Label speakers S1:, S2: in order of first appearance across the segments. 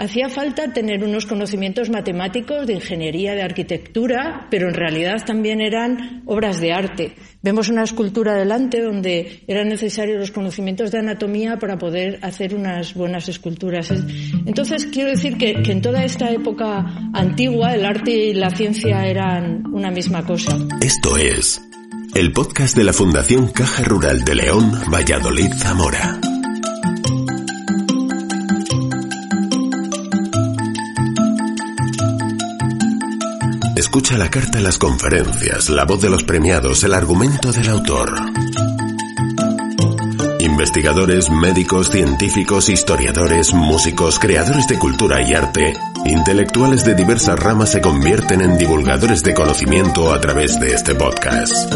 S1: hacía falta tener unos conocimientos matemáticos de ingeniería, de arquitectura, pero en realidad también eran obras de arte. Vemos una escultura delante donde eran necesarios los conocimientos de anatomía para poder hacer unas buenas esculturas. Entonces, quiero decir que, que en toda esta época antigua el arte y la ciencia eran una misma cosa.
S2: Esto es el podcast de la Fundación Caja Rural de León, Valladolid, Zamora. Escucha la carta, las conferencias, la voz de los premiados, el argumento del autor. Investigadores, médicos, científicos, historiadores, músicos, creadores de cultura y arte, intelectuales de diversas ramas se convierten en divulgadores de conocimiento a través de este podcast.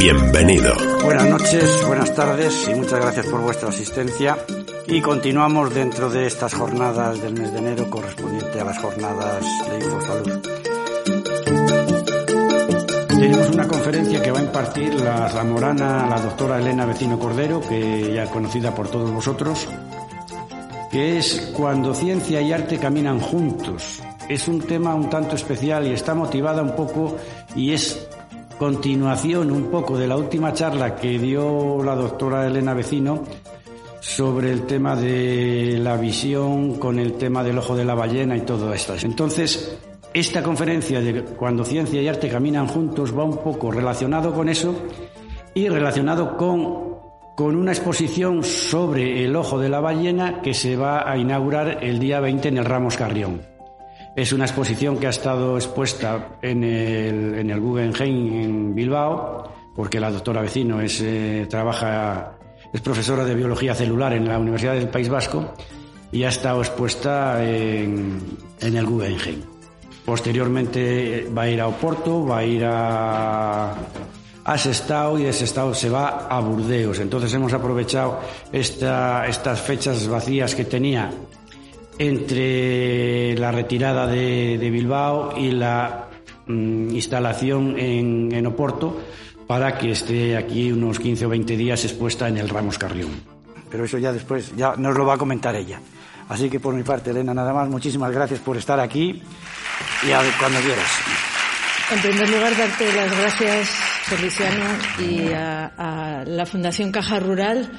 S2: Bienvenido.
S3: Buenas noches, buenas tardes y muchas gracias por vuestra asistencia. Y continuamos dentro de estas jornadas del mes de enero correspondiente a las jornadas de Infosalud. Tenemos una conferencia que va a impartir la zamorana, la doctora Elena Vecino Cordero, que ya conocida por todos vosotros, que es Cuando ciencia y arte caminan juntos. Es un tema un tanto especial y está motivada un poco y es continuación un poco de la última charla que dio la doctora Elena Vecino sobre el tema de la visión con el tema del ojo de la ballena y todo esto. Entonces, esta conferencia de cuando ciencia y arte caminan juntos va un poco relacionado con eso y relacionado con, con una exposición sobre el ojo de la ballena que se va a inaugurar el día 20 en el Ramos Carrión. Es una exposición que ha estado expuesta en el, en el Guggenheim en Bilbao, porque la doctora Vecino es, eh, trabaja es profesora de biología celular en la Universidad del País Vasco y ha estado expuesta en, el Guggenheim. Posteriormente va a ir a Oporto, va a ir a, a Sestao y de Sestao se va a Burdeos. Entonces hemos aprovechado esta, estas fechas vacías que tenía entre la retirada de, de Bilbao y la mm, instalación en, en Oporto para que esté aquí unos 15 o 20 días expuesta en el Ramos Carrión. Pero eso ya después, ya nos lo va a comentar ella. Así que por mi parte, Elena, nada más, muchísimas gracias por estar aquí y a, cuando quieras.
S1: En primer lugar, darte las gracias, Feliciano, y a, a la Fundación Caja Rural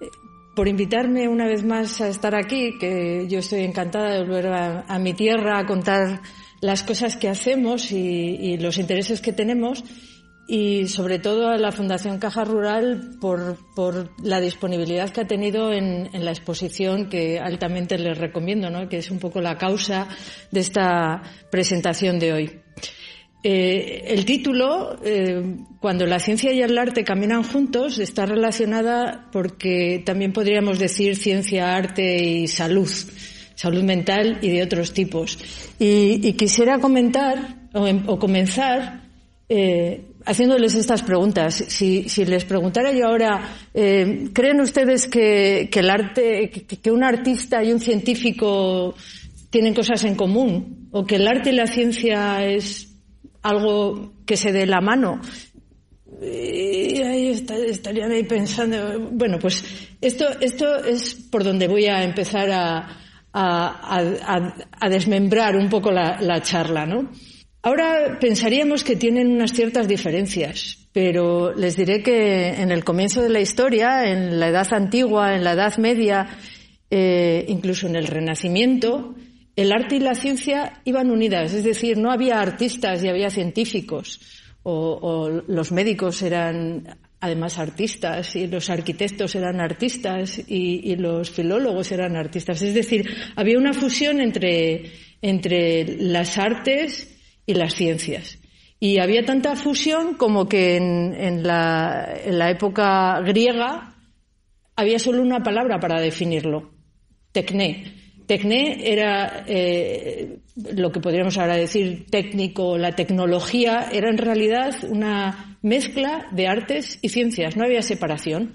S1: eh, por invitarme una vez más a estar aquí, que yo estoy encantada de volver a, a mi tierra a contar las cosas que hacemos y, y los intereses que tenemos y sobre todo a la Fundación Caja Rural por, por la disponibilidad que ha tenido en, en, la exposición que altamente les recomiendo, ¿no? que es un poco la causa de esta presentación de hoy. Eh, el título, eh, Cuando la ciencia y el arte caminan juntos, está relacionada porque también podríamos decir ciencia, arte y salud, salud mental y de otros tipos. Y, y quisiera comentar o, o comenzar eh, haciéndoles estas preguntas. Si, si, les preguntara yo ahora, eh, ¿creen ustedes que, que el arte, que, que, un artista y un científico tienen cosas en común? ¿O que el arte y la ciencia es algo que se dé la mano? Y ahí estarían ahí pensando, bueno, pues esto, esto es por donde voy a empezar a, a, a, a desmembrar un poco la, la charla, ¿no? Ahora pensaríamos que tienen unas ciertas diferencias, pero les diré que en el comienzo de la historia, en la Edad Antigua, en la Edad Media, eh, incluso en el Renacimiento, el arte y la ciencia iban unidas, es decir, no había artistas y había científicos, o, los médicos eran además artistas y los arquitectos eran artistas y, y, los filólogos eran artistas. Es decir, había una fusión entre, entre las artes y las ciencias. Y había tanta fusión como que en, la época griega había solo una palabra para definirlo, tecné. Tecné era eh, lo que podríamos ahora decir técnico, la tecnología, era en realidad una mezcla de artes y ciencias, no había separación.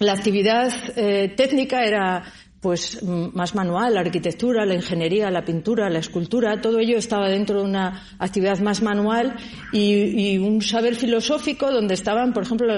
S1: La actividad eh, técnica era pues más manual, la arquitectura, la ingeniería, la pintura, la escultura, todo ello estaba dentro de una actividad más manual y, y, un saber filosófico donde estaban, por ejemplo,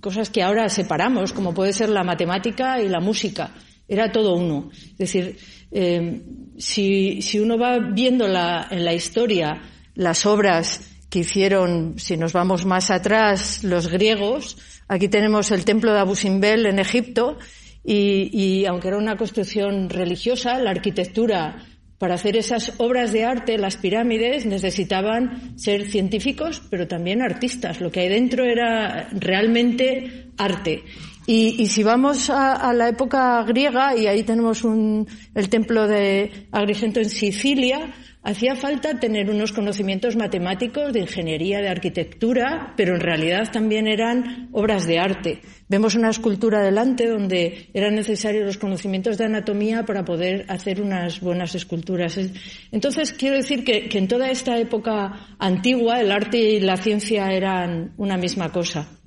S1: cosas que ahora separamos, como puede ser la matemática y la música. era todo uno. Es decir, eh, si, si, uno va viendo la, en la historia las obras que hicieron, si nos vamos más atrás, los griegos, aquí tenemos el templo de Abu Simbel en Egipto, y, y aunque era una construcción religiosa, la arquitectura para hacer esas obras de arte, las pirámides, necesitaban ser científicos, pero también artistas. Lo que hay dentro era realmente arte. Y, si vamos a, la época griega, y ahí tenemos el templo de Agrigento en Sicilia, hacía falta tener unos conocimientos matemáticos de ingeniería, de arquitectura, pero en realidad también eran obras de arte. Vemos una escultura delante donde eran necesarios los conocimientos de anatomía para poder hacer unas buenas esculturas. Entonces, quiero decir que, en toda esta época antigua el arte y la ciencia eran una misma cosa.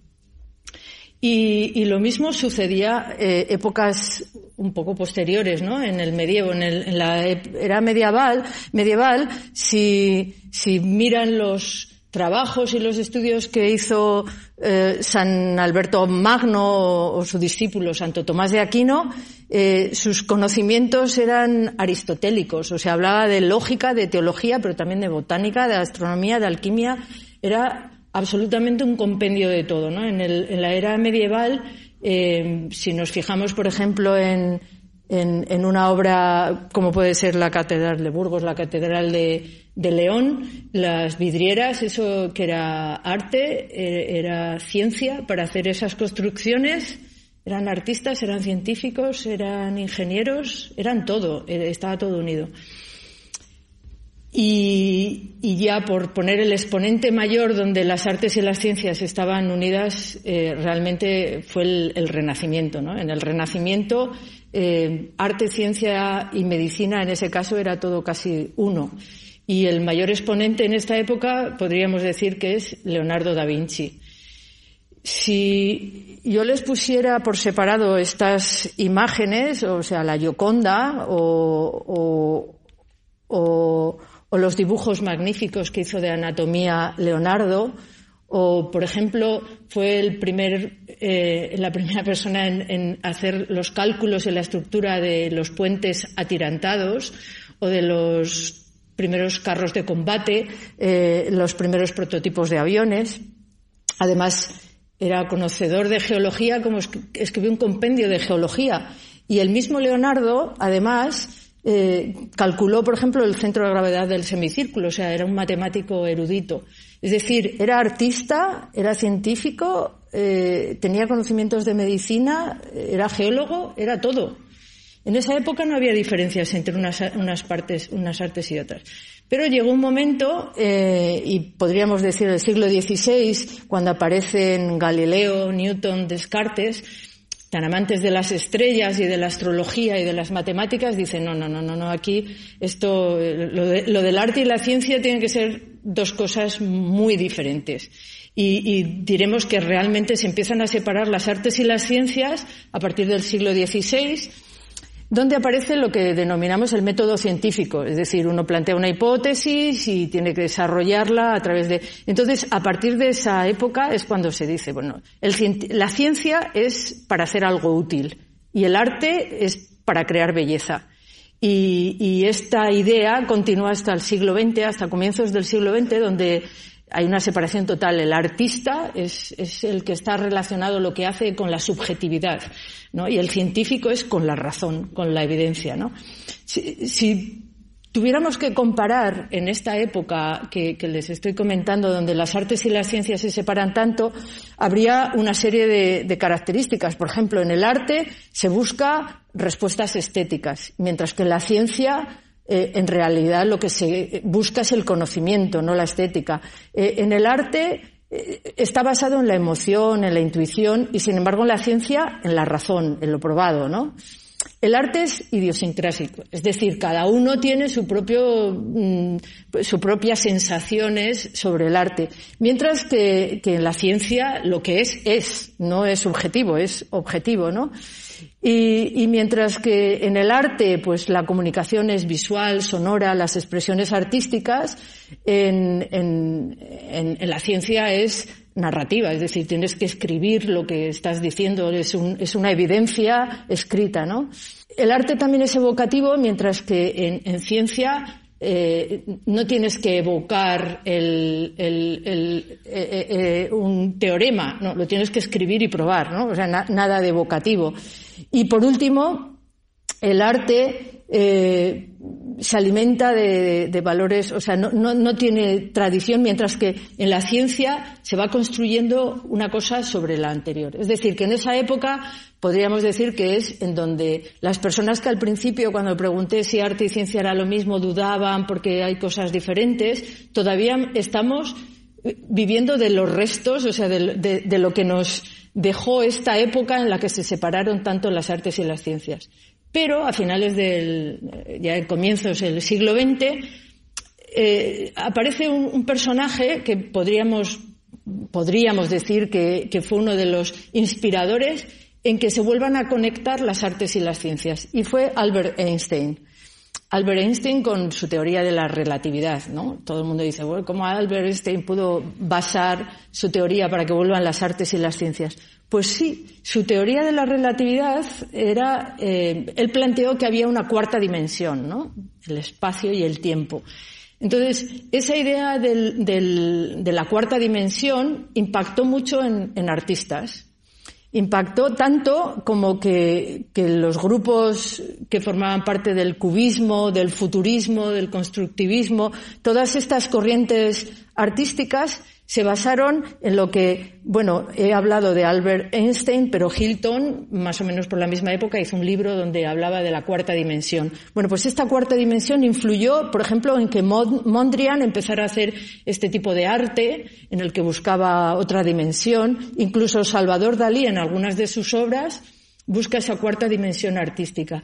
S1: Y, lo mismo sucedía eh, épocas un poco posteriores, ¿no? En el medievo, en, la era medieval, medieval, si, miran los trabajos y los estudios que hizo eh, San Alberto Magno o, su discípulo Santo Tomás de Aquino, eh, sus conocimientos eran aristotélicos, o sea, hablaba de lógica, de teología, pero también de botánica, de astronomía, de alquimia, era absolutamente un compendio de todo, ¿no? En, el, la era medieval, eh, si nos fijamos, por ejemplo, en, en, una obra como puede ser la Catedral de Burgos, la Catedral de, León, las vidrieras, eso que era arte, eh, era ciencia para hacer esas construcciones. Eran artistas, eran científicos, eran ingenieros, eran todo, eh, estaba todo unido. Y, ya por poner el exponente mayor donde las artes y las ciencias estaban unidas, eh, realmente fue el, Renacimiento. ¿no? En el Renacimiento, eh, arte, ciencia y medicina en ese caso era todo casi uno. Y el mayor exponente en esta época podríamos decir que es Leonardo da Vinci. Si yo les pusiera por separado estas imágenes, o sea, la Gioconda o o los dibujos magníficos que hizo de anatomía Leonardo, o, por ejemplo, fue el primer, eh, la primera persona en, hacer los cálculos en la estructura de los puentes atirantados o de los primeros carros de combate, eh, los primeros prototipos de aviones. Además, era conocedor de geología, como escribió un compendio de geología. Y el mismo Leonardo, además, eh, calculó, por ejemplo, el centro de gravedad del semicírculo, o sea, era un matemático erudito. Es decir, era artista, era científico, eh, tenía conocimientos de medicina, era geólogo, era todo. En esa época no había diferencias entre unas, unas partes, unas artes y otras. Pero llegó un momento, eh, y podríamos decir el siglo XVI, cuando aparecen Galileo, Newton, Descartes, tan amantes de las estrellas y de la astrología y de las matemáticas, dicen, no, no, no, no, no, aquí esto, lo, del arte y la ciencia tienen que ser dos cosas muy diferentes. Y, y, diremos que realmente se empiezan a separar las artes y las ciencias a partir del siglo XVI donde aparece lo que denominamos el método científico, es decir, uno plantea una hipótesis y tiene que desarrollarla a través de. Entonces, a partir de esa época es cuando se dice, bueno, la ciencia es para hacer algo útil y el arte es para crear belleza. Y, y esta idea continúa hasta el siglo XX, hasta comienzos del siglo XX, donde hay una separación total. El artista es, el que está relacionado lo que hace con la subjetividad, ¿no? Y el científico es con la razón, con la evidencia, ¿no? Si, tuviéramos que comparar en esta época que, que, les estoy comentando, donde las artes y las ciencias se separan tanto, habría una serie de, de características. Por ejemplo, en el arte se busca respuestas estéticas, mientras que en la ciencia eh, en realidad lo que se busca es el conocimiento, no la estética. Eh, en el arte eh, está basado en la emoción, en la intuición y, sin embargo, en la ciencia, en la razón, en lo probado, ¿no? El arte es idiosincrásico, es decir, cada uno tiene su propio, mm, sus propias sensaciones sobre el arte, mientras que, que en la ciencia lo que es es, no es subjetivo, es objetivo, ¿no? Y, mientras que en el arte, pues la comunicación es visual, sonora, las expresiones artísticas, en, en, la ciencia es narrativa, es decir, tienes que escribir lo que estás diciendo, es, un, es una evidencia escrita, ¿no? el arte también es evocativo, mientras que en, ciencia eh, no tienes que evocar el, eh, eh, un teorema, no, lo tienes que escribir y probar, ¿no? O sea, nada de evocativo. Y por último, el arte se alimenta de, valores, o sea, no, tiene tradición, mientras que en la ciencia se va construyendo una cosa sobre la anterior. Es decir, que en esa época podríamos decir que es en donde las personas que al principio, cuando pregunté si arte y ciencia era lo mismo, dudaban porque hay cosas diferentes, todavía estamos viviendo de los restos, o sea, de lo que nos dejó esta época en la que se separaron tanto las artes y las ciencias. Pero a finales del, ya en comienzos del siglo XX, eh, aparece un, personaje que podríamos, podríamos decir que, que fue uno de los inspiradores en que se vuelvan a conectar las artes y las ciencias, y fue Albert Einstein. Albert Einstein con su teoría de la relatividad, ¿no? Todo el mundo dice, bueno, ¿cómo Albert Einstein pudo basar su teoría para que vuelvan las artes y las ciencias? Pues sí, su teoría de la relatividad era, eh, él planteó que había una cuarta dimensión, ¿no? El espacio y el tiempo. Entonces, esa idea de la cuarta dimensión impactó mucho en artistas impactó tanto como que, los grupos que formaban parte del cubismo, del futurismo, del constructivismo, todas estas corrientes artísticas se basaron en lo que, bueno, he hablado de Albert Einstein, pero Hilton, más o menos por la misma época, hizo un libro donde hablaba de la cuarta dimensión. Bueno, pues esta cuarta dimensión influyó, por ejemplo, en que Mondrian empezara a hacer este tipo de arte, en el que buscaba otra dimensión. Incluso Salvador Dalí, en algunas de sus obras, busca esa cuarta dimensión artística.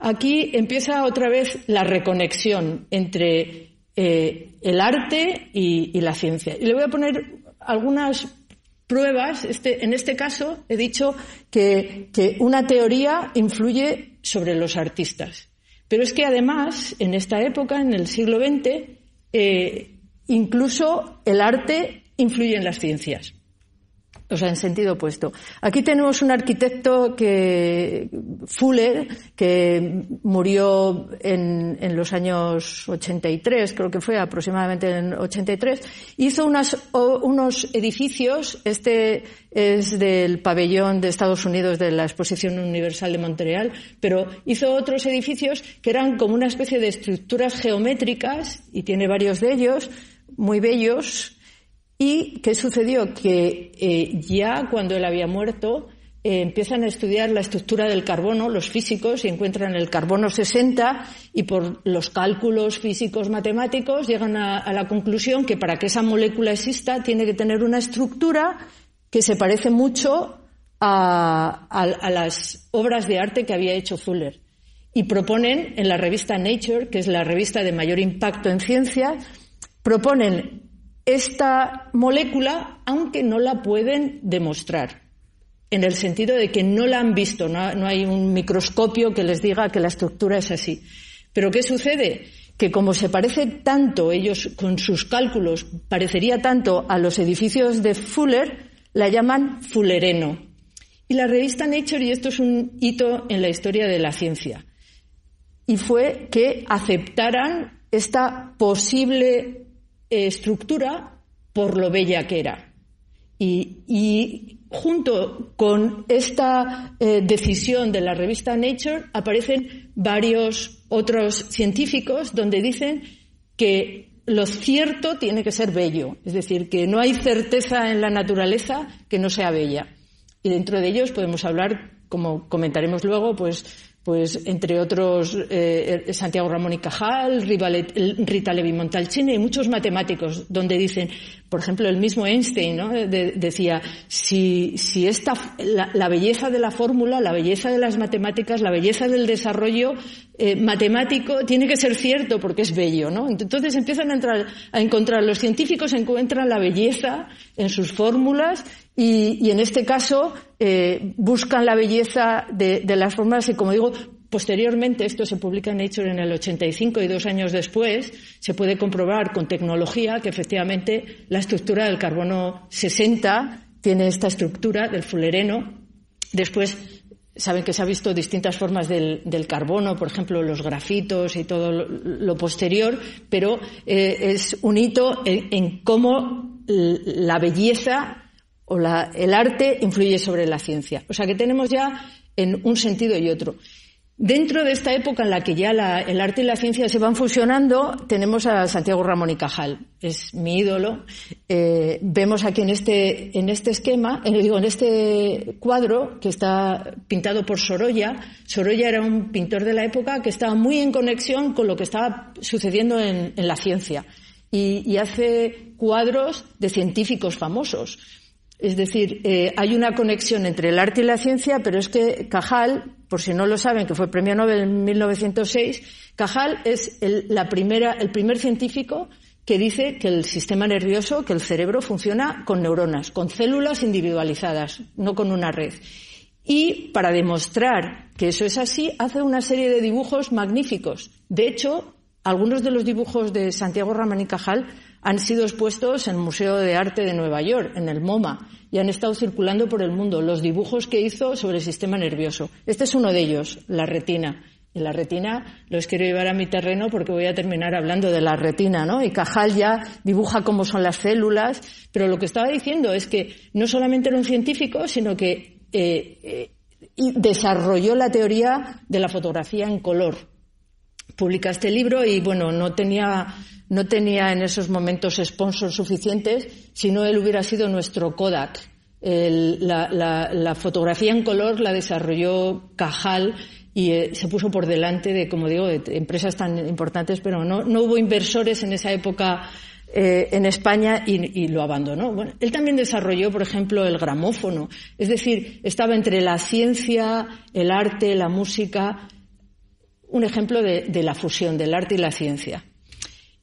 S1: Aquí empieza otra vez la reconexión entre eh, el arte y, la ciencia. Y le voy a poner algunas pruebas. Este, en este caso he dicho que, una teoría influye sobre los artistas. Pero es que además, en esta época, en el siglo XX, eh, incluso el arte influye en las ciencias o sea, en sentido opuesto. Aquí tenemos un arquitecto que, Fuller, que murió en, en, los años 83, creo que fue aproximadamente en 83, hizo unos edificios, este es del pabellón de Estados Unidos de la Exposición Universal de Montreal, pero hizo otros edificios que eran como una especie de estructuras geométricas, y tiene varios de ellos, muy bellos, ¿Y qué sucedió? Que eh, ya cuando él había muerto, eh, empiezan a estudiar la estructura del carbono, los físicos, y encuentran el carbono 60 y por los cálculos físicos matemáticos llegan a, la conclusión que para que esa molécula exista tiene que tener una estructura que se parece mucho a, a las obras de arte que había hecho Fuller. Y proponen en la revista Nature, que es la revista de mayor impacto en ciencia, proponen esta molécula, aunque no la pueden demostrar, en el sentido de que no la han visto, no, hay un microscopio que les diga que la estructura es así. Pero ¿qué sucede? Que como se parece tanto, ellos con sus cálculos, parecería tanto a los edificios de Fuller, la llaman fullereno. Y la revista Nature, y esto es un hito en la historia de la ciencia, y fue que aceptaran esta posible estructura por lo bella que era. Y, junto con esta eh, decisión de la revista Nature aparecen varios otros científicos donde dicen que lo cierto tiene que ser bello, es decir, que no hay certeza en la naturaleza que no sea bella. Y dentro de ellos podemos hablar, como comentaremos luego, pues pues entre otros eh, Santiago Ramón y Cajal, Rita Levi Montalcini y muchos matemáticos, donde dicen, por ejemplo, el mismo Einstein decía, si, esta, la, belleza de la fórmula, la belleza de las matemáticas, la belleza del desarrollo eh, matemático tiene que ser cierto porque es bello, ¿no? Entonces empiezan a, entrar, a encontrar, los científicos encuentran la belleza en sus fórmulas y, en este caso eh, buscan la belleza de, las formas y, como digo, posteriormente, esto se publica en Nature en el 85 y dos años después, se puede comprobar con tecnología que efectivamente la estructura del carbono 60 tiene esta estructura del fullereno. Después saben que se ha visto distintas formas del, carbono, por ejemplo, los grafitos y todo lo, posterior, pero eh, es un hito en, cómo la belleza o el arte influye sobre la ciencia. O sea que tenemos ya en un sentido y otro. Dentro de esta época en la que ya el arte y la ciencia se van fusionando, tenemos a Santiago Ramón y Cajal. Es mi ídolo. Eh, vemos aquí en este, en este esquema, en, digo, en este cuadro que está pintado por Sorolla. Sorolla era un pintor de la época que estaba muy en conexión con lo que estaba sucediendo en, la ciencia. y hace cuadros de científicos famosos. Es decir, eh, hay una conexión entre el arte y la ciencia, pero es que Cajal, por si no lo saben, que fue premio Nobel en 1906, Cajal es el, el primer científico que dice que el sistema nervioso, que el cerebro funciona con neuronas, con células individualizadas, no con una red. Y para demostrar que eso es así, hace una serie de dibujos magníficos. De hecho, algunos de los dibujos de Santiago Ramón y Cajal han sido expuestos en el Museo de Arte de Nueva York, en el MoMA, y han estado circulando por el mundo los dibujos que hizo sobre el sistema nervioso. Este es uno de ellos, la retina. Y la retina los quiero llevar a mi terreno porque voy a terminar hablando de la retina, ¿no? Y Cajal ya dibuja cómo son las células, pero lo que estaba diciendo es que no solamente era un científico, sino que eh, eh, desarrolló la teoría de la fotografía en color. Publica este libro y, bueno, no tenía no tenía en esos momentos sponsors suficientes, sino él hubiera sido nuestro Kodak. la, fotografía en color la desarrolló Cajal y eh, se puso por delante de, como digo, de empresas tan importantes, pero no, hubo inversores en esa época eh, en España y, lo abandonó. Bueno, él también desarrolló, por ejemplo, el gramófono. Es decir, estaba entre la ciencia, el arte, la música, un ejemplo de la fusión del arte y la ciencia.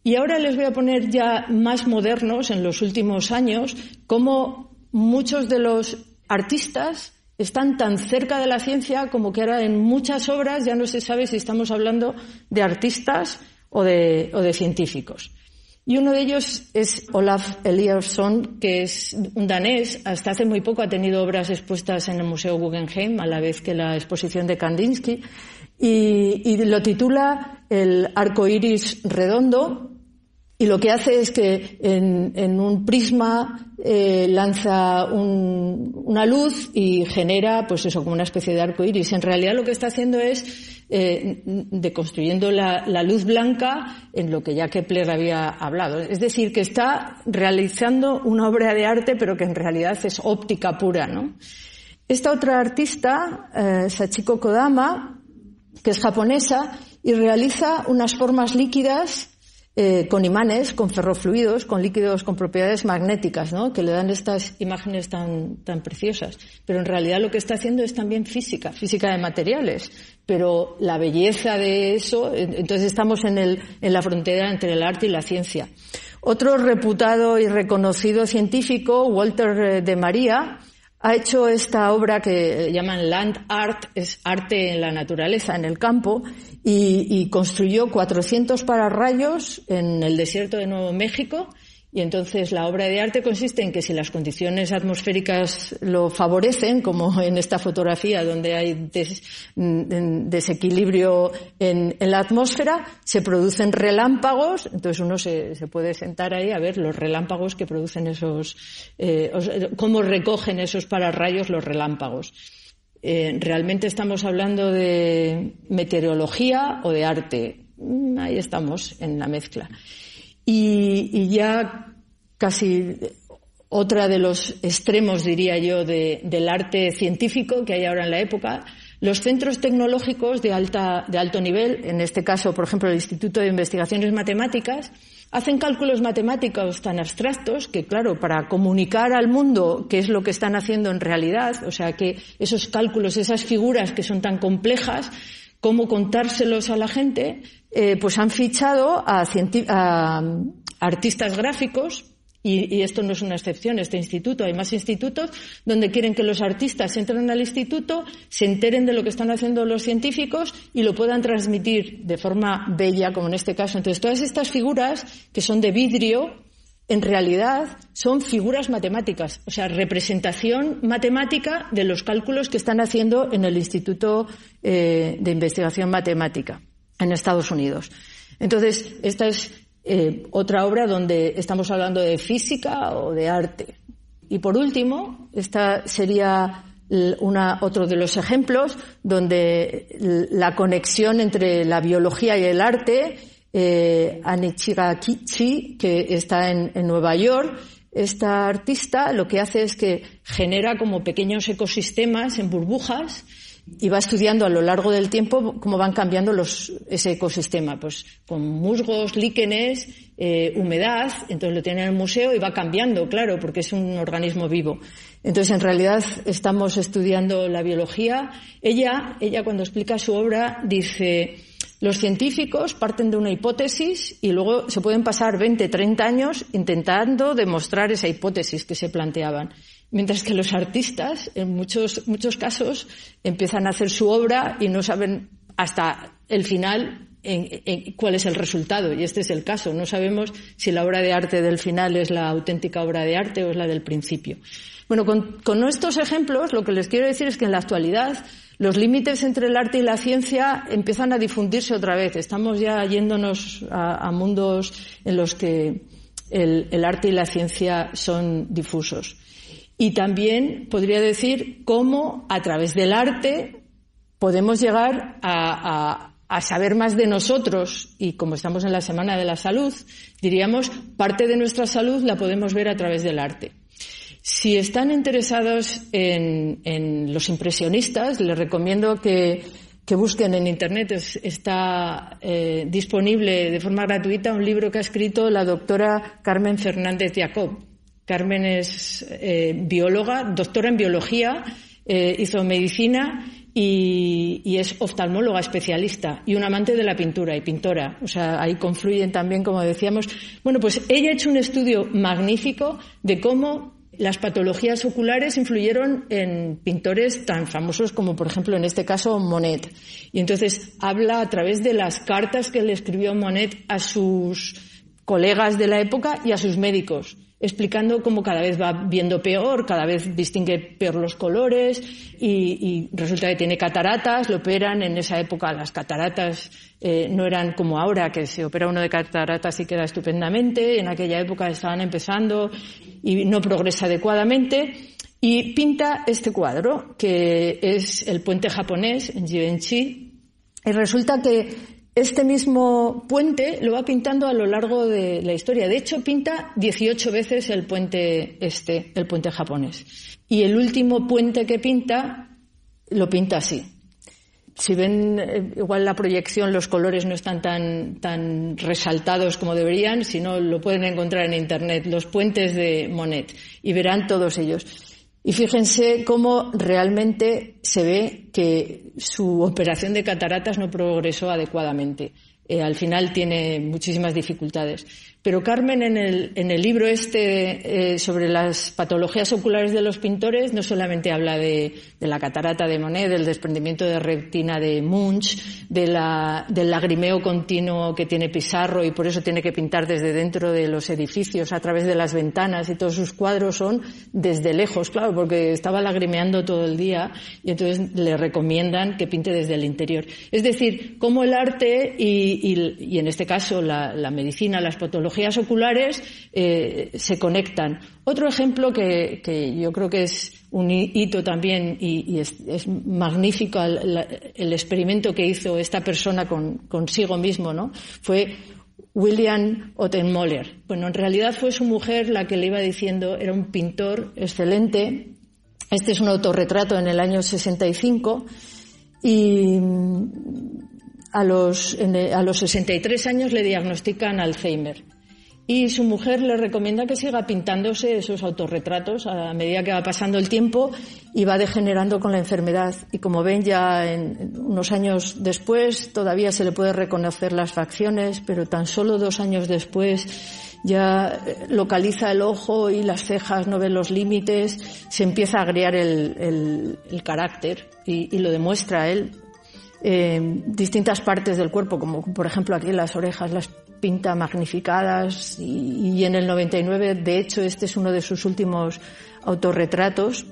S1: Y ahora les voy a poner ya más modernos en los últimos años, cómo muchos de los artistas están tan cerca de la ciencia como que ahora en muchas obras ya no se sabe si estamos hablando de artistas o de, científicos. Y uno de ellos es Olaf Eliasson, que es un danés. Hasta hace muy poco ha tenido obras expuestas en el Museo Guggenheim, a la vez que la exposición de Kandinsky. Y, lo titula El arco iris redondo, y lo que hace es que en, un prisma eh, lanza una luz y genera, pues eso, como una especie de arco iris. En realidad lo que está haciendo es eh, deconstruyendo la, la, luz blanca en lo que ya Kepler había hablado. Es decir, que está realizando una obra de arte, pero que en realidad es óptica pura, ¿no? Esta otra artista, eh, Sachiko Kodama, que es japonesa, y realiza unas formas líquidas eh, con imanes, con ferrofluidos, con líquidos con propiedades magnéticas, ¿no? que le dan estas imágenes tan, tan preciosas. Pero en realidad lo que está haciendo es también física, física de materiales. Pero la belleza de eso, entonces estamos en, el, en la frontera entre el arte y la ciencia. Otro reputado y reconocido científico, Walter eh, de María, ha hecho esta obra que llaman Land Art, es arte en la naturaleza, en el campo, y, construyó 400 pararrayos en el desierto de Nuevo México y entonces la obra de arte consiste en que si las condiciones atmosféricas lo favorecen, como en esta fotografía donde hay desequilibrio en, la atmósfera, se producen relámpagos, entonces uno se, puede sentar ahí a ver los relámpagos que producen esos, eh, cómo recogen esos pararrayos los relámpagos. Eh, ¿Realmente estamos hablando de meteorología o de arte? Mm, ahí estamos en la mezcla. Y, ya casi otra de los extremos, diría yo, del arte científico que hay ahora en la época, los centros tecnológicos de, alta, de alto nivel, en este caso, por ejemplo, el Instituto de Investigaciones Matemáticas, hacen cálculos matemáticos tan abstractos que, claro, para comunicar al mundo qué es lo que están haciendo en realidad, o sea, que esos cálculos, esas figuras que son tan complejas, cómo contárselos a la gente, eh, pues han fichado a, artistas gráficos y, esto no es una excepción, este instituto, hay más institutos donde quieren que los artistas entren al instituto, se enteren de lo que están haciendo los científicos y lo puedan transmitir de forma bella, como en este caso. Entonces, todas estas figuras que son de vidrio, en realidad son figuras matemáticas, o sea, representación matemática de los cálculos que están haciendo en el Instituto eh, de Investigación Matemática en Estados Unidos. Entonces, esta es eh, otra obra donde estamos hablando de física o de arte. Y por último, esta sería una, otro de los ejemplos donde la conexión entre la biología y el arte, eh, Anichiga que está en, en Nueva York, esta artista lo que hace es que genera como pequeños ecosistemas en burbujas y va estudiando a lo largo del tiempo cómo van cambiando los, ese ecosistema, pues con musgos, líquenes, eh, humedad, entonces lo tiene en el museo y va cambiando, claro, porque es un organismo vivo. Entonces, en realidad, estamos estudiando la biología. Ella, ella cuando explica su obra, dice, los científicos parten de una hipótesis y luego se pueden pasar 20, 30 años intentando demostrar esa hipótesis que se planteaban. Mientras que los artistas, en muchos, muchos casos, empiezan a hacer su obra y no saben hasta el final en, cuál es el resultado. Y este es el caso. No sabemos si la obra de arte del final es la auténtica obra de arte o es la del principio. Bueno, con, con estos ejemplos lo que les quiero decir es que en la actualidad los límites entre el arte y la ciencia empiezan a difundirse otra vez. Estamos ya yéndonos a, mundos en los que el arte y la ciencia son difusos. Y también podría decir cómo a través del arte podemos llegar a, saber más de nosotros y como estamos en la Semana de la Salud, diríamos, parte de nuestra salud la podemos ver a través del arte. Si están interesados en, los impresionistas, les recomiendo que, busquen en Internet. está eh, disponible de forma gratuita un libro que ha escrito la doctora Carmen Fernández Jacob Carmen es eh, bióloga, doctora en biología, eh, hizo medicina y, es oftalmóloga especialista y un amante de la pintura y pintora. O sea, ahí confluyen también, como decíamos. Bueno, pues ella ha hecho un estudio magnífico de cómo las patologías oculares influyeron en pintores tan famosos como, por ejemplo, en este caso, Monet. Y entonces habla a través de las cartas que le escribió Monet a sus colegas de la época y a sus médicos explicando cómo cada vez va viendo peor, cada vez distingue peor los colores y, resulta que tiene cataratas, lo operan en esa época las cataratas eh, no eran como ahora que se opera uno de cataratas y queda estupendamente, en aquella época estaban empezando y no progresa adecuadamente y pinta este cuadro que es el puente japonés en Givenchy y resulta que este mismo puente lo va pintando a lo largo de la historia. De hecho, pinta 18 veces el puente este, el puente japonés. Y el último puente que pinta, lo pinta así. Si ven, eh, igual la proyección, los colores no están tan, tan resaltados como deberían, sino lo pueden encontrar en Internet, los puentes de Monet, y verán todos ellos. Y fíjense cómo realmente se ve que su operación de cataratas no progresó adecuadamente. Eh, al final tiene muchísimas dificultades. Pero Carmen, en el, libro este eh, sobre las patologías oculares de los pintores, no solamente habla de, la catarata de Monet, del desprendimiento de retina de Munch, de la, del lagrimeo continuo que tiene Pizarro y por eso tiene que pintar desde dentro de los edificios, a través de las ventanas, y todos sus cuadros son desde lejos, claro, porque estaba lagrimeando todo el día y entonces le recomiendan que pinte desde el interior. Es decir, cómo el arte y, en este caso la medicina, las patologías, oculares eh, se conectan. Otro ejemplo que, yo creo que es un hito también y, es, magnífico el, experimento que hizo esta persona consigo mismo, ¿no? Fue William Ottenmoller. Bueno, en realidad fue su mujer la que le iba diciendo, era un pintor excelente. Este es un autorretrato en el año 65 y a los, a los 63 años le diagnostican Alzheimer. Y su mujer le recomienda que siga pintándose esos autorretratos a medida que va pasando el tiempo y va degenerando con la enfermedad. Y como ven, ya en unos años después todavía se le puede reconocer las facciones, pero tan solo dos años después ya eh, localiza el ojo y las cejas, no ve los límites, se empieza a agriar el, carácter y, y lo demuestra él eh, distintas partes del cuerpo, como por ejemplo aquí las orejas las pinta magnificadas y, en el 99, de hecho, este es uno de sus últimos autorretratos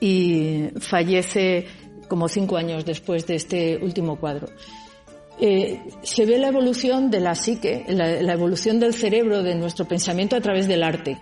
S1: y fallece como cinco años después de este último cuadro. Eh, se ve la evolución de la psique, la, evolución del cerebro, de nuestro pensamiento a través del arte.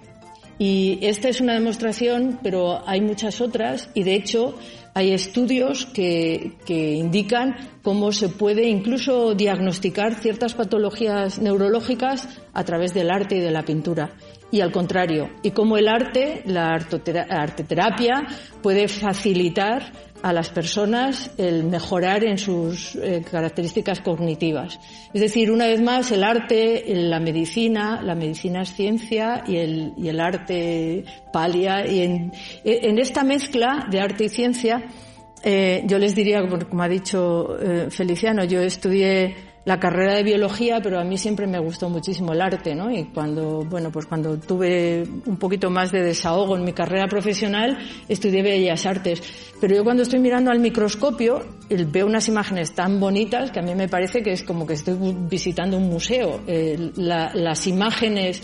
S1: Y esta es una demostración, pero hay muchas otras y de hecho hay estudios que, que, indican cómo se puede incluso diagnosticar ciertas patologías neurológicas a través del arte y de la pintura. Y al contrario, y cómo el arte, la arteterapia, puede facilitar a las personas el mejorar en sus eh, características cognitivas. Es decir, una vez más, el arte, la medicina, la medicina es ciencia y el, y el arte palia. Y en, en, esta mezcla de arte y ciencia, eh, yo les diría, como ha dicho eh, Feliciano, yo estudié la carrera de biología, pero a mí siempre me gustó muchísimo el arte, ¿no? Y cuando, bueno, pues cuando tuve un poquito más de desahogo en mi carrera profesional, estudié Bellas Artes. Pero yo cuando estoy mirando al microscopio, veo unas imágenes tan bonitas que a mí me parece que es como que estoy visitando un museo. las imágenes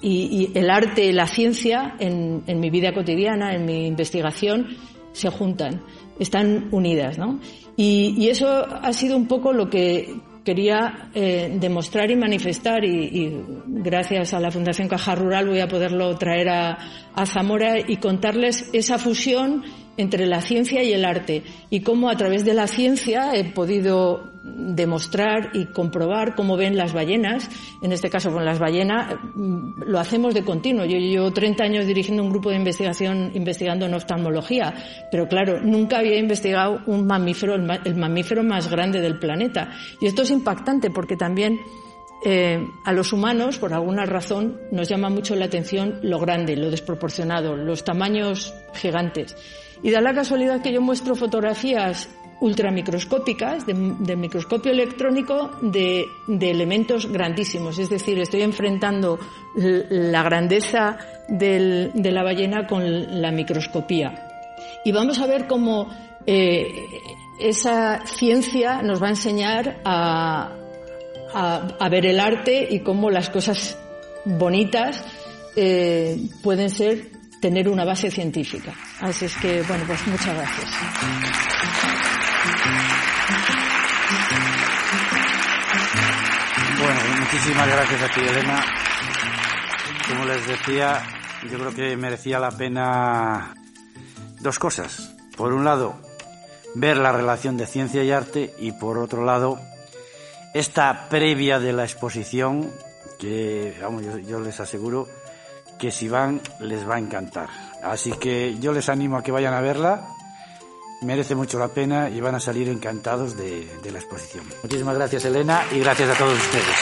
S1: y, el arte y la ciencia en, en mi vida cotidiana, en mi investigación, se juntan, están unidas, ¿no? Y, y, eso ha sido un poco lo que quería eh, demostrar y manifestar y, gracias a la Fundación Caja Rural voy a poderlo traer a, a Zamora y contarles esa fusión entre la ciencia y el arte y cómo a través de la ciencia he podido demostrar y comprobar cómo ven las ballenas. En este caso, con las ballenas mm, lo hacemos de continuo. Yo llevo 30 años dirigiendo un grupo de investigación investigando en oftalmología, pero claro, nunca había investigado un mamífero, el mamífero más grande del planeta. Y esto es impactante porque también eh, a los humanos, por alguna razón, nos llama mucho la atención lo grande, lo desproporcionado, los tamaños gigantes. Y da la casualidad que yo muestro fotografías ultramicroscópicas, de, microscopio electrónico, de, elementos grandísimos. Es decir, estoy enfrentando la grandeza de la ballena con la microscopía. Y vamos a ver cómo eh, esa ciencia nos va a enseñar a, ver el arte y cómo las cosas bonitas eh, pueden ser tener una base científica. Así es que, bueno, pues muchas gracias.
S3: Bueno, muchísimas gracias a ti, Elena. Como les decía, yo creo que merecía la pena dos cosas. Por un lado, ver la relación de ciencia y arte y por otro lado, esta previa de la exposición que, vamos, yo les aseguro que si van les va a encantar. Así que yo les animo a que vayan a verla. Merece mucho la pena y van a salir encantados de, de la exposición. Muchísimas gracias Elena y gracias a todos ustedes.